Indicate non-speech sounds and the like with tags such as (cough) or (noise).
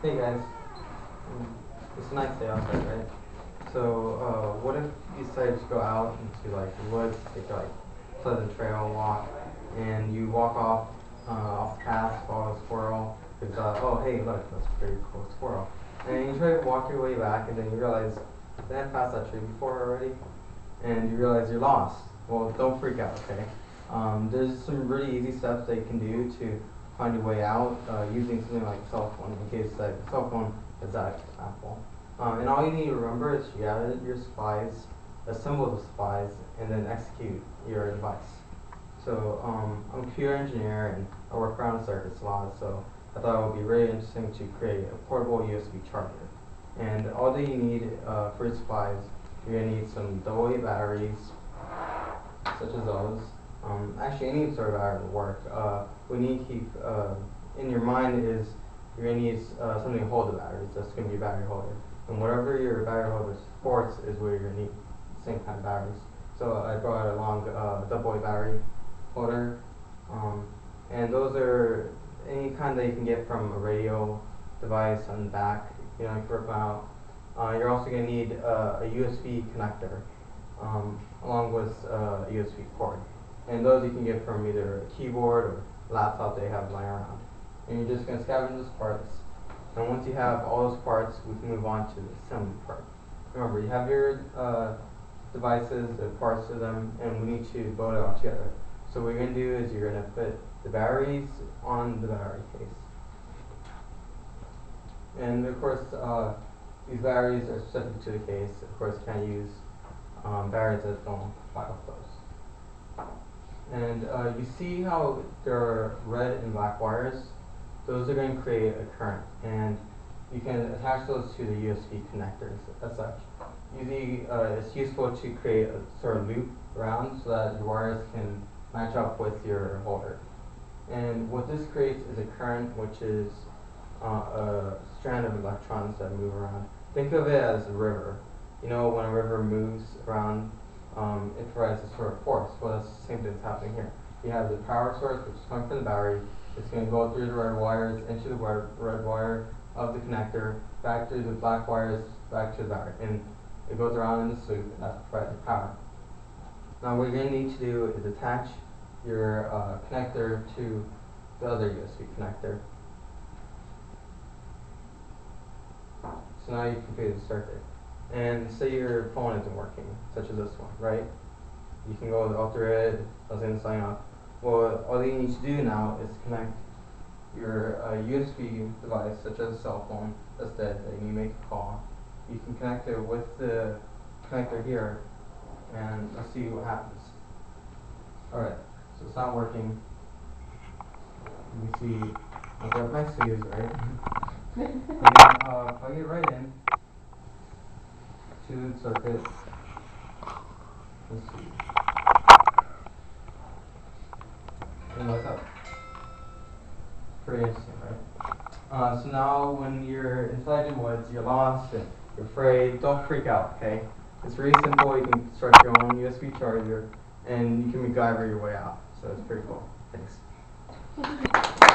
Hey guys, Mm, it's a nice day outside, right? So, uh, what if you decided to go out into like the woods, take like pleasant trail walk, and you walk off, uh, off the path, follow a squirrel, because, uh, oh hey, look, that's a pretty cool squirrel. And you try to walk your way back, and then you realize, did I pass that tree before already? And you realize you're lost. Well, don't freak out, okay? Um, there's some really easy steps that you can do to find your way out uh, using something like a cell phone in case that cell phone is that example. Um, and all you need to remember is you gather your supplies, assemble the supplies, and then execute your device. So um, I'm a computer engineer and I work around circuits a lot, so I thought it would be really interesting to create a portable USB charger. And all that you need uh, for supplies, you're gonna need some AA batteries, such as those. Um, actually, any sort of battery will work. Uh, what you need to keep uh, in your mind is you're going to need uh, something to hold the batteries. That's going to be a battery holder. And whatever your battery holder supports is where you're going to need same kind of batteries. So I brought along uh, a double A battery holder. Um, and those are any kind that you can get from a radio device on the back. You know, you can rip them out. Uh, you're also going to need uh, a USB connector um, along with uh, a USB cord. And those you can get from either a keyboard or laptop they have lying around. And you're just going to scavenge those parts. And once you have all those parts, we can move on to the assembly part. Remember, you have your uh, devices, the parts to them, and we need to build it all together. So what you're going to do is you're going to put the batteries on the battery case. And of course, uh, these batteries are specific to the case. Of course, you can't use um, batteries that don't file close. And uh, you see how there are red and black wires? Those are going to create a current. And you can attach those to the USB connectors as such. Usually uh, it's useful to create a sort of loop around so that your wires can match up with your holder. And what this creates is a current which is uh, a strand of electrons that move around. Think of it as a river. You know, when a river moves around, um, it provides a sort of force. Well, that's the same thing that's happening here. You have the power source, which is coming from the battery. It's going to go through the red wires, into the red wire of the connector, back through the black wires, back to the battery. And it goes around in this loop, and that's providing the power. Now, what you're going to need to do is attach your uh, connector to the other USB connector. So now you've completed the circuit. And say your phone isn't working, such as this one, right? You can go alter it, doesn't sign up. Well, all you need to do now is connect your uh, USB device, such as a cell phone, that's dead, that you make a call. You can connect it with the connector here, and let's see what happens. Alright, so it's not working. Let me see, I've got my sleeves, right? (laughs) And uh, plug it right in to the circuit. Let's see. And up? Pretty interesting, right? Uh, so now when you're inside the woods, you're lost and you're afraid, don't freak out, okay? It's really simple. You can start your own USB charger and you can MacGyver your way out. So it's pretty cool. Thanks. (laughs)